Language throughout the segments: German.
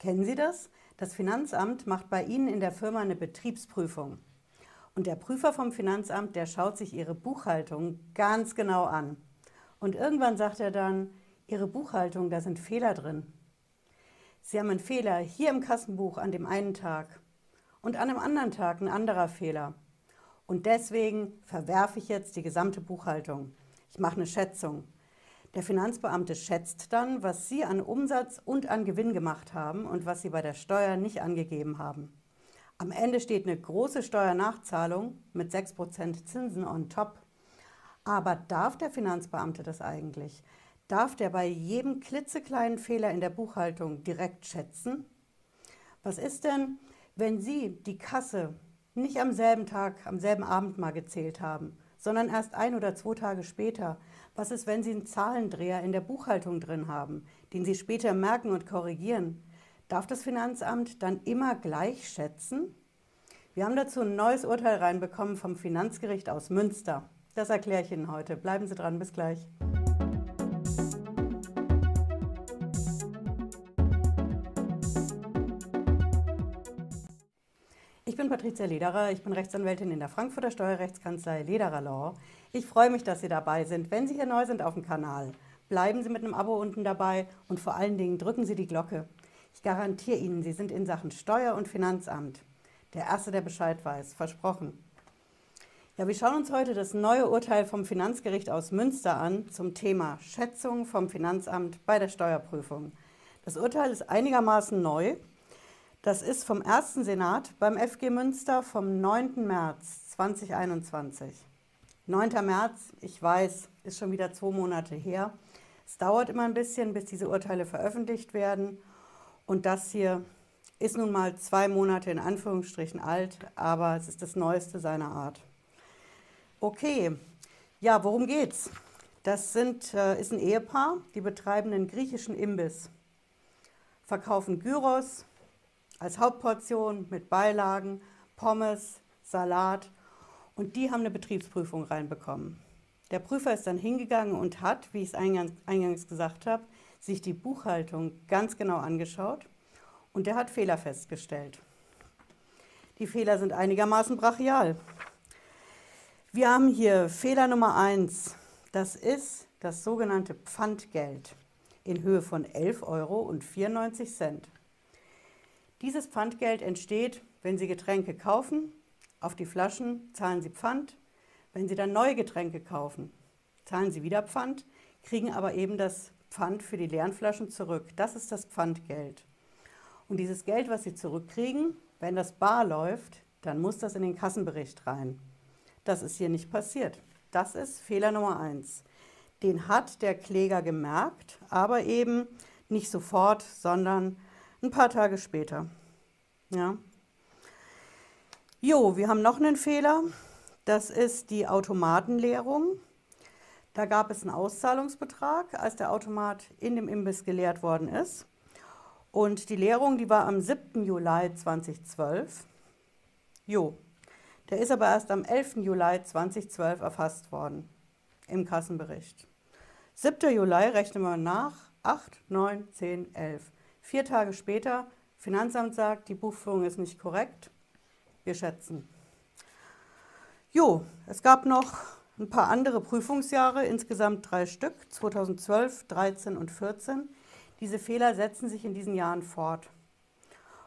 Kennen Sie das? Das Finanzamt macht bei Ihnen in der Firma eine Betriebsprüfung. Und der Prüfer vom Finanzamt, der schaut sich Ihre Buchhaltung ganz genau an. Und irgendwann sagt er dann, Ihre Buchhaltung, da sind Fehler drin. Sie haben einen Fehler hier im Kassenbuch an dem einen Tag und an einem anderen Tag ein anderer Fehler. Und deswegen verwerfe ich jetzt die gesamte Buchhaltung. Ich mache eine Schätzung. Der Finanzbeamte schätzt dann, was Sie an Umsatz und an Gewinn gemacht haben und was Sie bei der Steuer nicht angegeben haben. Am Ende steht eine große Steuernachzahlung mit 6% Zinsen on top. Aber darf der Finanzbeamte das eigentlich? Darf der bei jedem klitzekleinen Fehler in der Buchhaltung direkt schätzen? Was ist denn, wenn Sie die Kasse nicht am selben Tag, am selben Abend mal gezählt haben, sondern erst ein oder zwei Tage später? Was ist, wenn Sie einen Zahlendreher in der Buchhaltung drin haben, den Sie später merken und korrigieren? Darf das Finanzamt dann immer gleich schätzen? Wir haben dazu ein neues Urteil reinbekommen vom Finanzgericht aus Münster. Das erkläre ich Ihnen heute. Bleiben Sie dran, bis gleich. Bin Patricia Lederer, ich bin Rechtsanwältin in der Frankfurter Steuerrechtskanzlei Lederer Law. Ich freue mich, dass Sie dabei sind. Wenn Sie hier neu sind auf dem Kanal, bleiben Sie mit einem Abo unten dabei und vor allen Dingen drücken Sie die Glocke. Ich garantiere Ihnen, Sie sind in Sachen Steuer- und Finanzamt der Erste, der Bescheid weiß. Versprochen. Ja, wir schauen uns heute das neue Urteil vom Finanzgericht aus Münster an zum Thema Schätzung vom Finanzamt bei der Steuerprüfung. Das Urteil ist einigermaßen neu. Das ist vom ersten Senat beim FG Münster vom 9. März 2021. 9. März, ich weiß, ist schon wieder zwei Monate her. Es dauert immer ein bisschen, bis diese Urteile veröffentlicht werden. Und das hier ist nun mal zwei Monate in Anführungsstrichen alt, aber es ist das Neueste seiner Art. Okay, ja, worum geht's? Das sind, äh, ist ein Ehepaar, die betreiben einen griechischen Imbiss, verkaufen Gyros, als Hauptportion mit Beilagen, Pommes, Salat und die haben eine Betriebsprüfung reinbekommen. Der Prüfer ist dann hingegangen und hat, wie ich es eingangs, eingangs gesagt habe, sich die Buchhaltung ganz genau angeschaut und der hat Fehler festgestellt. Die Fehler sind einigermaßen brachial. Wir haben hier Fehler Nummer 1. Das ist das sogenannte Pfandgeld in Höhe von 11,94 Euro. Dieses Pfandgeld entsteht, wenn Sie Getränke kaufen. Auf die Flaschen zahlen Sie Pfand. Wenn Sie dann neue Getränke kaufen, zahlen Sie wieder Pfand, kriegen aber eben das Pfand für die leeren Flaschen zurück. Das ist das Pfandgeld. Und dieses Geld, was Sie zurückkriegen, wenn das bar läuft, dann muss das in den Kassenbericht rein. Das ist hier nicht passiert. Das ist Fehler Nummer eins. Den hat der Kläger gemerkt, aber eben nicht sofort, sondern ein paar Tage später. Ja. Jo, wir haben noch einen Fehler. Das ist die Automatenleerung. Da gab es einen Auszahlungsbetrag, als der Automat in dem Imbiss geleert worden ist. Und die Leerung, die war am 7. Juli 2012. Jo, der ist aber erst am 11. Juli 2012 erfasst worden im Kassenbericht. 7. Juli rechnen wir nach, 8, 9, 10, 11. Vier Tage später, Finanzamt sagt, die Buchführung ist nicht korrekt. Wir schätzen. Jo, es gab noch ein paar andere Prüfungsjahre, insgesamt drei Stück, 2012, 13 und 14. Diese Fehler setzen sich in diesen Jahren fort.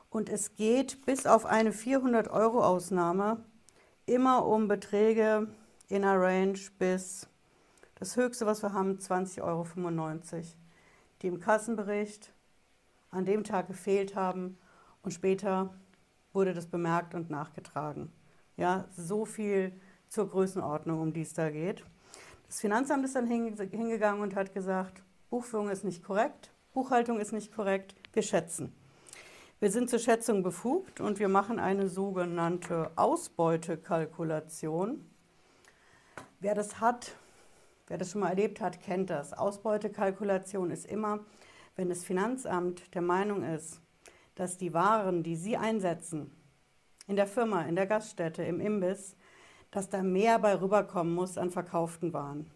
Und es geht bis auf eine 400-Euro-Ausnahme immer um Beträge in der Range bis das höchste, was wir haben, 20,95 Euro, die im Kassenbericht an dem Tag gefehlt haben und später wurde das bemerkt und nachgetragen. Ja, so viel zur Größenordnung, um die es da geht. Das Finanzamt ist dann hingegangen und hat gesagt, Buchführung ist nicht korrekt, Buchhaltung ist nicht korrekt, wir schätzen. Wir sind zur Schätzung befugt und wir machen eine sogenannte Ausbeutekalkulation. Wer das hat, wer das schon mal erlebt hat, kennt das. Ausbeutekalkulation ist immer, wenn das Finanzamt der Meinung ist, dass die Waren, die Sie einsetzen, in der Firma, in der Gaststätte, im Imbiss, dass da mehr bei rüberkommen muss an verkauften Waren.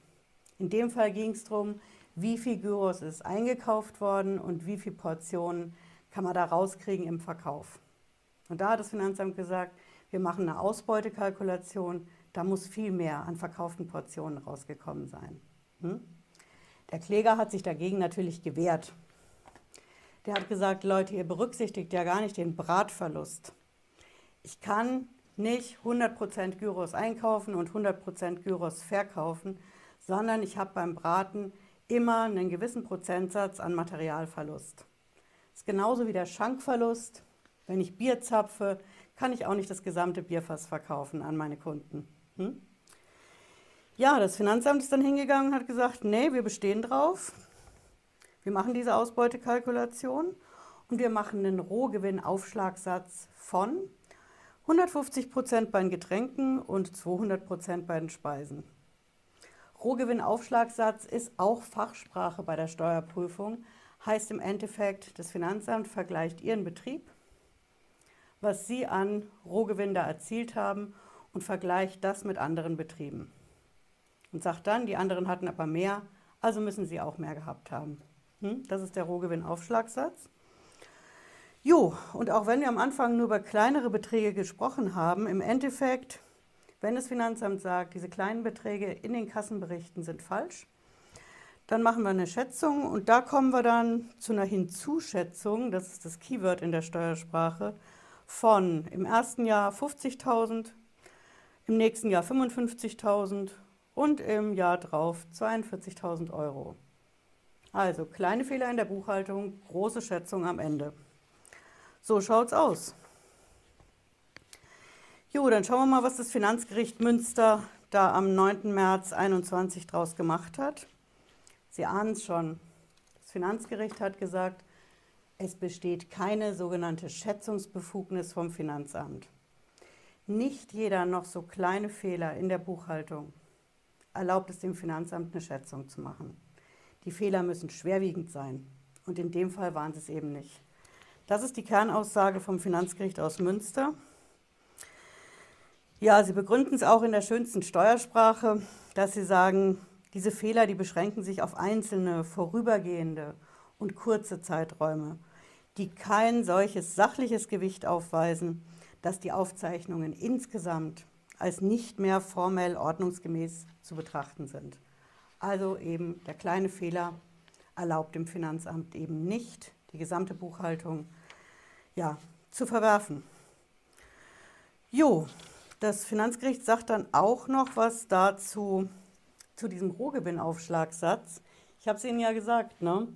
In dem Fall ging es darum, wie viel Gyros ist eingekauft worden und wie viele Portionen kann man da rauskriegen im Verkauf. Und da hat das Finanzamt gesagt, wir machen eine Ausbeutekalkulation, da muss viel mehr an verkauften Portionen rausgekommen sein. Hm? Der Kläger hat sich dagegen natürlich gewehrt. Der hat gesagt, Leute, ihr berücksichtigt ja gar nicht den Bratverlust. Ich kann nicht 100% Gyros einkaufen und 100% Gyros verkaufen, sondern ich habe beim Braten immer einen gewissen Prozentsatz an Materialverlust. Das ist genauso wie der Schankverlust. Wenn ich Bier zapfe, kann ich auch nicht das gesamte Bierfass verkaufen an meine Kunden. Hm? Ja, das Finanzamt ist dann hingegangen und hat gesagt, nee, wir bestehen drauf. Wir machen diese Ausbeutekalkulation und wir machen einen Rohgewinnaufschlagsatz von 150 Prozent bei den Getränken und 200 Prozent bei den Speisen. Rohgewinnaufschlagssatz ist auch Fachsprache bei der Steuerprüfung, heißt im Endeffekt, das Finanzamt vergleicht Ihren Betrieb, was Sie an Rohgewinn da erzielt haben und vergleicht das mit anderen Betrieben. Und sagt dann, die anderen hatten aber mehr, also müssen Sie auch mehr gehabt haben. Hm? Das ist der Rohgewinnaufschlagssatz. Jo, und auch wenn wir am Anfang nur über kleinere Beträge gesprochen haben, im Endeffekt, wenn das Finanzamt sagt, diese kleinen Beträge in den Kassenberichten sind falsch, dann machen wir eine Schätzung und da kommen wir dann zu einer Hinzuschätzung, das ist das Keyword in der Steuersprache, von im ersten Jahr 50.000, im nächsten Jahr 55.000 und im Jahr drauf 42.000 Euro. Also kleine Fehler in der Buchhaltung, große Schätzung am Ende. So schaut's aus. Jo, dann schauen wir mal, was das Finanzgericht Münster da am 9. März 21 draus gemacht hat. Sie ahnen es schon. Das Finanzgericht hat gesagt, es besteht keine sogenannte Schätzungsbefugnis vom Finanzamt. Nicht jeder noch so kleine Fehler in der Buchhaltung erlaubt es dem Finanzamt eine Schätzung zu machen. Die Fehler müssen schwerwiegend sein und in dem Fall waren sie es eben nicht. Das ist die Kernaussage vom Finanzgericht aus Münster. Ja, Sie begründen es auch in der schönsten Steuersprache, dass Sie sagen, diese Fehler, die beschränken sich auf einzelne, vorübergehende und kurze Zeiträume, die kein solches sachliches Gewicht aufweisen, dass die Aufzeichnungen insgesamt als nicht mehr formell ordnungsgemäß zu betrachten sind. Also eben der kleine Fehler erlaubt dem Finanzamt eben nicht, die gesamte Buchhaltung ja, zu verwerfen. Jo, das Finanzgericht sagt dann auch noch was dazu, zu diesem Rohgewinnaufschlagssatz. Ich habe es Ihnen ja gesagt, ne?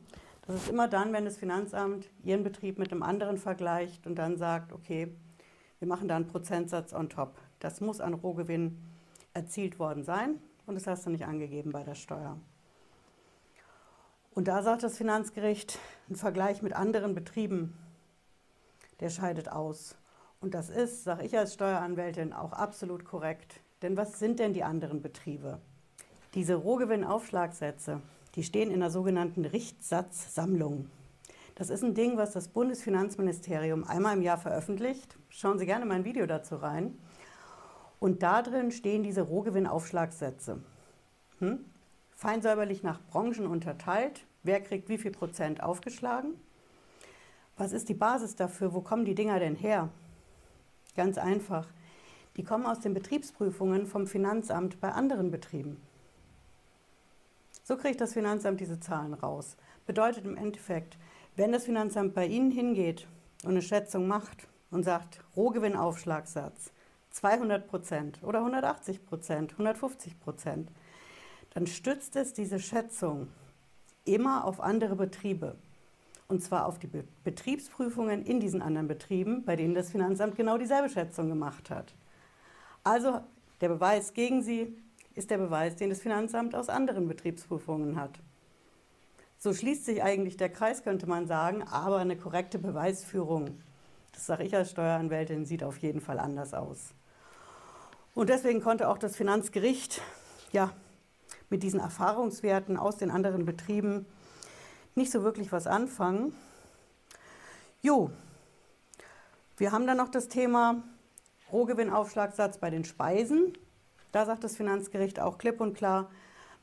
das ist immer dann, wenn das Finanzamt Ihren Betrieb mit einem anderen vergleicht und dann sagt, okay, wir machen da einen Prozentsatz on top. Das muss an Rohgewinn erzielt worden sein und das hast du nicht angegeben bei der Steuer. Und da sagt das Finanzgericht, ein Vergleich mit anderen Betrieben der scheidet aus. Und das ist, sage ich als Steueranwältin, auch absolut korrekt. Denn was sind denn die anderen Betriebe? Diese Rohgewinnaufschlagsätze, die stehen in der sogenannten Richtsatzsammlung. Das ist ein Ding, was das Bundesfinanzministerium einmal im Jahr veröffentlicht. Schauen Sie gerne mein Video dazu rein. Und da drin stehen diese Rohgewinnaufschlagsätze. Hm? Feinsäuberlich nach Branchen unterteilt. Wer kriegt wie viel Prozent aufgeschlagen? Was ist die Basis dafür? Wo kommen die Dinger denn her? Ganz einfach. Die kommen aus den Betriebsprüfungen vom Finanzamt bei anderen Betrieben. So kriegt das Finanzamt diese Zahlen raus. Bedeutet im Endeffekt, wenn das Finanzamt bei Ihnen hingeht und eine Schätzung macht und sagt, Rohgewinnaufschlagssatz 200 Prozent oder 180 Prozent, 150 Prozent, dann stützt es diese Schätzung immer auf andere Betriebe. Und zwar auf die Be Betriebsprüfungen in diesen anderen Betrieben, bei denen das Finanzamt genau dieselbe Schätzung gemacht hat. Also der Beweis gegen Sie ist der Beweis, den das Finanzamt aus anderen Betriebsprüfungen hat. So schließt sich eigentlich der Kreis, könnte man sagen, aber eine korrekte Beweisführung, das sage ich als Steueranwältin, sieht auf jeden Fall anders aus. Und deswegen konnte auch das Finanzgericht ja, mit diesen Erfahrungswerten aus den anderen Betrieben nicht so wirklich was anfangen. Jo, wir haben dann noch das Thema Rohgewinnaufschlagssatz bei den Speisen. Da sagt das Finanzgericht auch klipp und klar,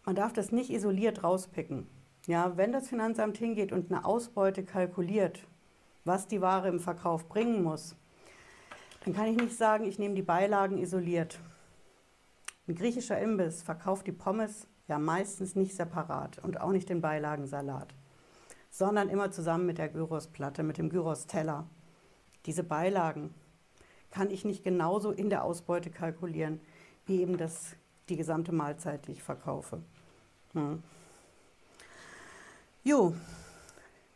man darf das nicht isoliert rauspicken. Ja, wenn das Finanzamt hingeht und eine Ausbeute kalkuliert, was die Ware im Verkauf bringen muss, dann kann ich nicht sagen, ich nehme die Beilagen isoliert. Ein griechischer Imbiss verkauft die Pommes ja meistens nicht separat und auch nicht den Beilagensalat, sondern immer zusammen mit der Gyrosplatte, mit dem Gyros-Teller. Diese Beilagen kann ich nicht genauso in der Ausbeute kalkulieren, wie eben das, die gesamte Mahlzeit, die ich verkaufe. Hm. Jo,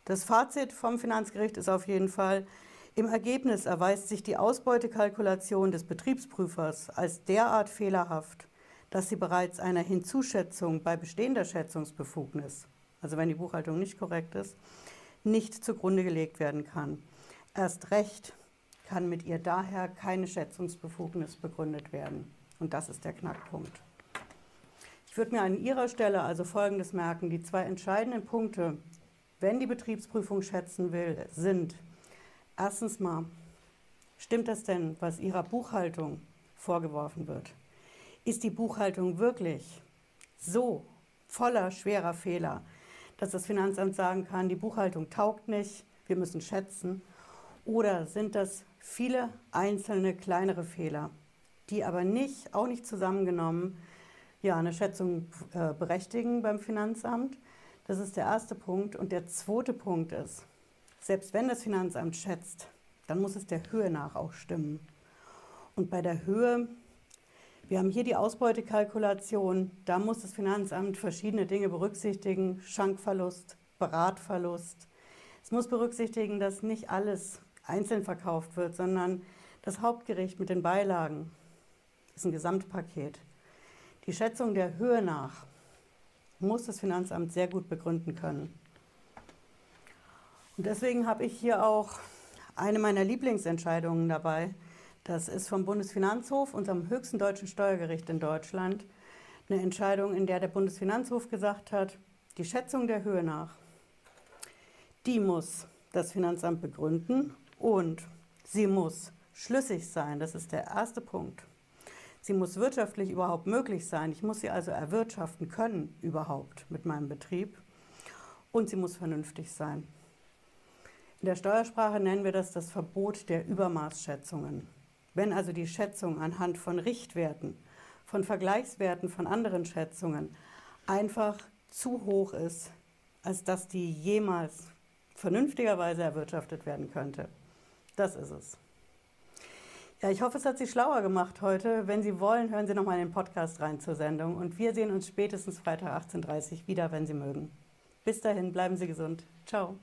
das Fazit vom Finanzgericht ist auf jeden Fall, im Ergebnis erweist sich die Ausbeutekalkulation des Betriebsprüfers als derart fehlerhaft, dass sie bereits einer Hinzuschätzung bei bestehender Schätzungsbefugnis, also wenn die Buchhaltung nicht korrekt ist, nicht zugrunde gelegt werden kann. Erst recht kann mit ihr daher keine Schätzungsbefugnis begründet werden. Und das ist der Knackpunkt. Ich würde mir an Ihrer Stelle also Folgendes merken. Die zwei entscheidenden Punkte, wenn die Betriebsprüfung schätzen will, sind erstens mal, stimmt das denn, was Ihrer Buchhaltung vorgeworfen wird? Ist die Buchhaltung wirklich so voller schwerer Fehler, dass das Finanzamt sagen kann, die Buchhaltung taugt nicht, wir müssen schätzen? Oder sind das viele einzelne kleinere Fehler, die aber nicht, auch nicht zusammengenommen, ja, eine Schätzung äh, berechtigen beim Finanzamt? Das ist der erste Punkt. Und der zweite Punkt ist, selbst wenn das Finanzamt schätzt, dann muss es der Höhe nach auch stimmen. Und bei der Höhe wir haben hier die Ausbeutekalkulation. Da muss das Finanzamt verschiedene Dinge berücksichtigen. Schankverlust, Bratverlust. Es muss berücksichtigen, dass nicht alles einzeln verkauft wird, sondern das Hauptgericht mit den Beilagen ist ein Gesamtpaket. Die Schätzung der Höhe nach muss das Finanzamt sehr gut begründen können. Und deswegen habe ich hier auch eine meiner Lieblingsentscheidungen dabei. Das ist vom Bundesfinanzhof, unserem höchsten deutschen Steuergericht in Deutschland, eine Entscheidung, in der der Bundesfinanzhof gesagt hat, die Schätzung der Höhe nach, die muss das Finanzamt begründen und sie muss schlüssig sein. Das ist der erste Punkt. Sie muss wirtschaftlich überhaupt möglich sein. Ich muss sie also erwirtschaften können überhaupt mit meinem Betrieb. Und sie muss vernünftig sein. In der Steuersprache nennen wir das das Verbot der Übermaßschätzungen. Wenn also die Schätzung anhand von Richtwerten, von Vergleichswerten von anderen Schätzungen einfach zu hoch ist, als dass die jemals vernünftigerweise erwirtschaftet werden könnte. Das ist es. Ja, ich hoffe, es hat Sie schlauer gemacht heute. Wenn Sie wollen, hören Sie nochmal in den Podcast rein zur Sendung. Und wir sehen uns spätestens Freitag 18.30 Uhr wieder, wenn Sie mögen. Bis dahin, bleiben Sie gesund. Ciao.